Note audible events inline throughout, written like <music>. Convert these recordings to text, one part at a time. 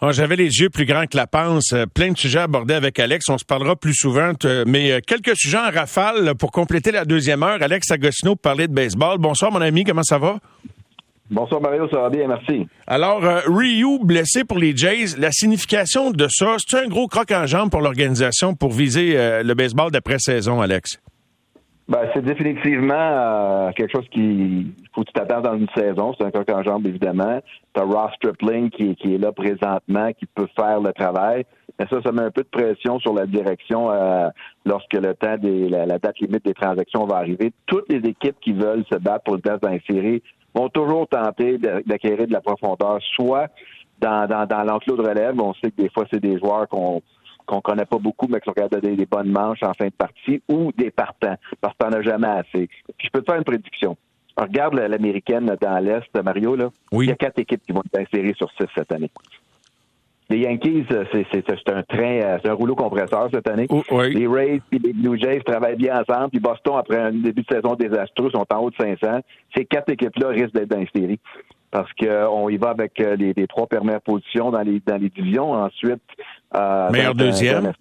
Ah, j'avais les yeux plus grands que la panse. Euh, plein de sujets abordés avec Alex. On se parlera plus souvent. Mais euh, quelques sujets en rafale pour compléter la deuxième heure. Alex Agostino parler de baseball. Bonsoir, mon ami. Comment ça va? Bonsoir Mario, ça va bien, merci. Alors, euh, Ryu blessé pour les Jays, la signification de ça, c'est un gros croc en jambe pour l'organisation pour viser le baseball d'après-saison, Alex? Ben, c'est définitivement euh, quelque chose qui faut que tu t'attendes dans une saison. C'est un coq en jambe, évidemment. Tu as Ross Stripling qui, qui, est là présentement, qui peut faire le travail. Mais ça, ça met un peu de pression sur la direction euh, lorsque le temps des la, date limite des transactions va arriver. Toutes les équipes qui veulent se battre pour une place dans vont toujours tenter d'acquérir de la profondeur, soit dans, dans, dans l'enclos de relève. On sait que des fois, c'est des joueurs qu'on qu'on connaît pas beaucoup, mais qui sont capables de donner des bonnes manches en fin de partie, ou des partants, parce que t'en as jamais assez. Puis je peux te faire une prédiction. Regarde l'américaine dans l'Est, Mario, là. Oui. Il y a quatre équipes qui vont être insérées sur six cette année. Les Yankees, c'est un train, euh, c'est un rouleau compresseur cette année. Oh, les Rays et les Blue Jays travaillent bien ensemble. Puis Boston, après un début de saison désastreux, sont en haut de 500. Ces quatre équipes-là risquent d'être dans les séries parce qu'on y va avec euh, les, trois premières positions dans les dans les divisions. Ensuite, euh, meilleur deuxième.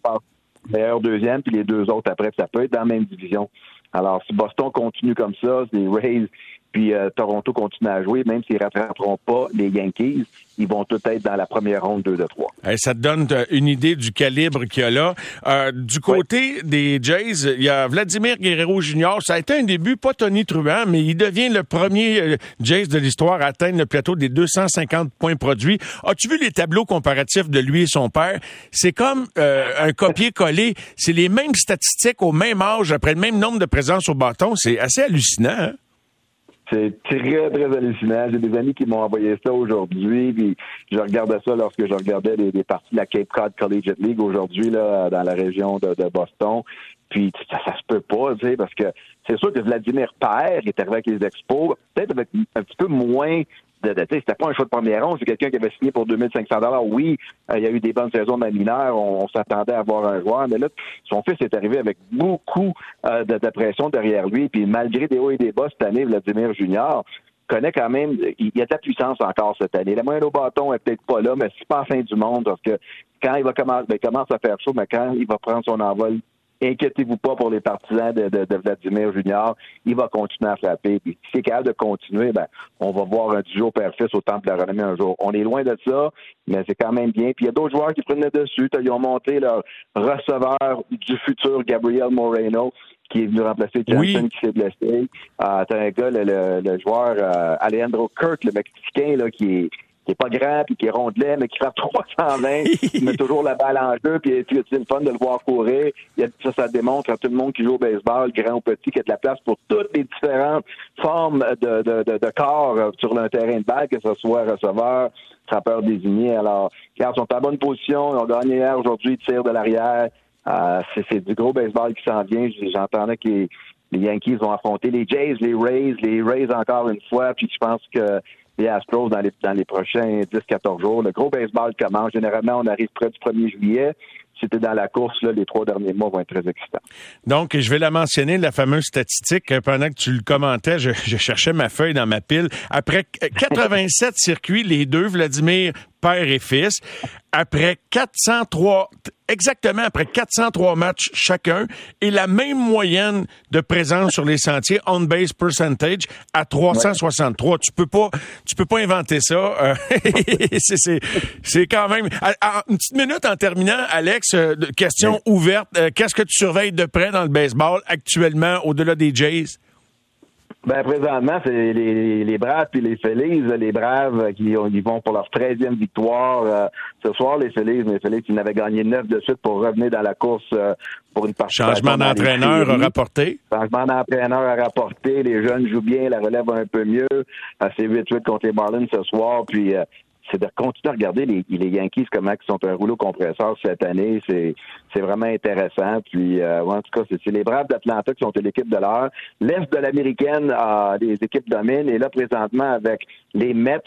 meilleur deuxième, puis les deux autres après, ça peut être dans la même division. Alors, si Boston continue comme ça, les Rays puis euh, Toronto continue à jouer, même s'ils ne rattraperont pas les Yankees, ils vont tout être dans la première ronde 2 de 3. ça te donne euh, une idée du calibre qu'il y a là. Euh, du côté des Jays, il y a Vladimir Guerrero Jr. Ça a été un début pas Tony Truant, mais il devient le premier Jays de l'histoire à atteindre le plateau des 250 points produits. As-tu vu les tableaux comparatifs de lui et son père? C'est comme un copier-coller. C'est les mêmes statistiques au même âge, après le même nombre de présences au bâton. C'est assez hallucinant. Hein? C'est très, très hallucinant. J'ai des amis qui m'ont envoyé ça aujourd'hui, puis je regardais ça lorsque je regardais des, parties de la Cape Cod Collegiate League aujourd'hui, là, dans la région de, Boston. Puis ça, ça se peut pas, tu sais, parce que c'est sûr que Vladimir Père est arrivé avec les expos, peut-être avec un petit peu moins c'était pas un choix de première ronde, c'est quelqu'un qui avait signé pour 2500 dollars. Oui, euh, il y a eu des bonnes saisons de la mineure, on, s'attendait à avoir un joueur, mais là, son fils est arrivé avec beaucoup euh, de, pression derrière lui, puis malgré des hauts et des bas cette année, Vladimir Junior connaît quand même, il y a de la puissance encore cette année. La moyenne au bâton est peut-être pas là, mais c'est pas la fin du monde parce que quand il va commencer, ben, il commence à faire chaud, mais quand il va prendre son envol inquiétez-vous pas pour les partisans de, de, Vladimir Junior. Il va continuer à frapper. Puis si c'est capable de continuer, ben, on va voir un duo père-fils au Temple de la Renommée un jour. On est loin de ça, mais c'est quand même bien. Puis il y a d'autres joueurs qui prennent le dessus. Ils ont monté leur receveur du futur, Gabriel Moreno, qui est venu remplacer Johnson qui s'est blessé. Euh, t'as un gars, le, joueur euh, Alejandro Kirk, le Mexicain, là, qui est qui est pas grand, puis qui est rondelet, mais qui frappe 320, il met toujours la balle en jeu, puis, c'est le fun de le voir courir? ça, ça démontre à tout le monde qui joue au baseball, grand ou petit, qu'il y a de la place pour toutes les différentes formes de, de, de, corps euh, sur un terrain de balle, que ce soit receveur, frappeur désigné. Alors, ils sont en bonne position, ils ont gagné hier, aujourd'hui, ils tirent de l'arrière. Euh, c'est du gros baseball qui s'en vient. J'entendais que les, Yankees vont affronter les Jays, les Rays, les Rays encore une fois, puis je pense que les Astros dans les, dans les prochains 10-14 jours. Le gros baseball commence. Généralement, on arrive près du 1er juillet. Si tu dans la course, là, les trois derniers mois vont être très excitants. Donc, je vais la mentionner, la fameuse statistique. Pendant que tu le commentais, je, je cherchais ma feuille dans ma pile. Après 87 <laughs> circuits, les deux, Vladimir père et fils, après 403, exactement après 403 matchs chacun, et la même moyenne de présence sur les sentiers, on-base percentage, à 363. Tu peux pas, tu peux pas inventer ça. Euh, <laughs> c'est quand même... une petite minute en terminant, Alex, euh, question ouverte. Euh, qu'est-ce que tu surveilles de près dans le baseball actuellement, au-delà des Jays? Ben présentement, c'est les, les Braves puis les Phillies. Les Braves qui ils vont pour leur 13e victoire euh, ce soir. Les Phillies, les Phillies qui n'avaient gagné neuf de suite pour revenir dans la course euh, pour une partie. Changement d'entraîneur à rapporter. Changement d'entraîneur à rapporter. Les jeunes jouent bien, la relève un peu mieux. C'est 8-8 contre les Marlins ce soir. Puis c'est de continuer à regarder les, les Yankees comment ils sont un rouleau compresseur cette année. C'est c'est vraiment intéressant. Puis euh, en tout cas, c'est les Braves d'Atlanta qui sont l'équipe de l'heure. L'Est de l'américaine a des équipes dominent et là présentement avec les Mets,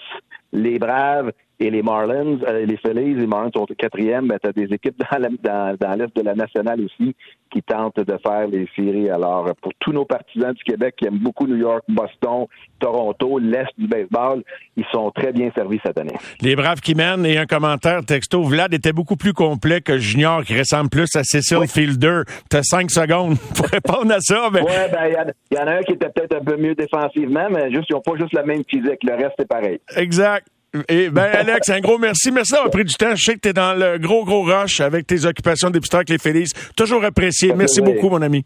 les Braves Et les Marlins, euh, les Phillies, les Marlins sont au quatrième, mais tu as des équipes dans, dans, dans l'Est de la nationale aussi qui tentent de faire les séries. Alors, pour tous nos partisans du Québec qui aiment beaucoup New York, Boston, Toronto, l'Est du baseball, ils sont très bien servis cette année. Les Braves qui mènent et un commentaire texto. Vlad était beaucoup plus complet que Junior qui ressemble plus à Cecil Fielder. Tu as cinq secondes <laughs> pour répondre à ça. Mais... Oui, ben, il y, en a un qui était peut-être un peu mieux défensivement, mais juste, ils n'ont pas juste le même physique. Le reste, c'est pareil. Exact. Et ben Alex, un gros merci. Merci d'avoir pris du temps. Je sais que tu es dans le gros, gros rush avec tes occupations d'épisode avec les Félix. Toujours apprécié. Merci beaucoup, mon ami.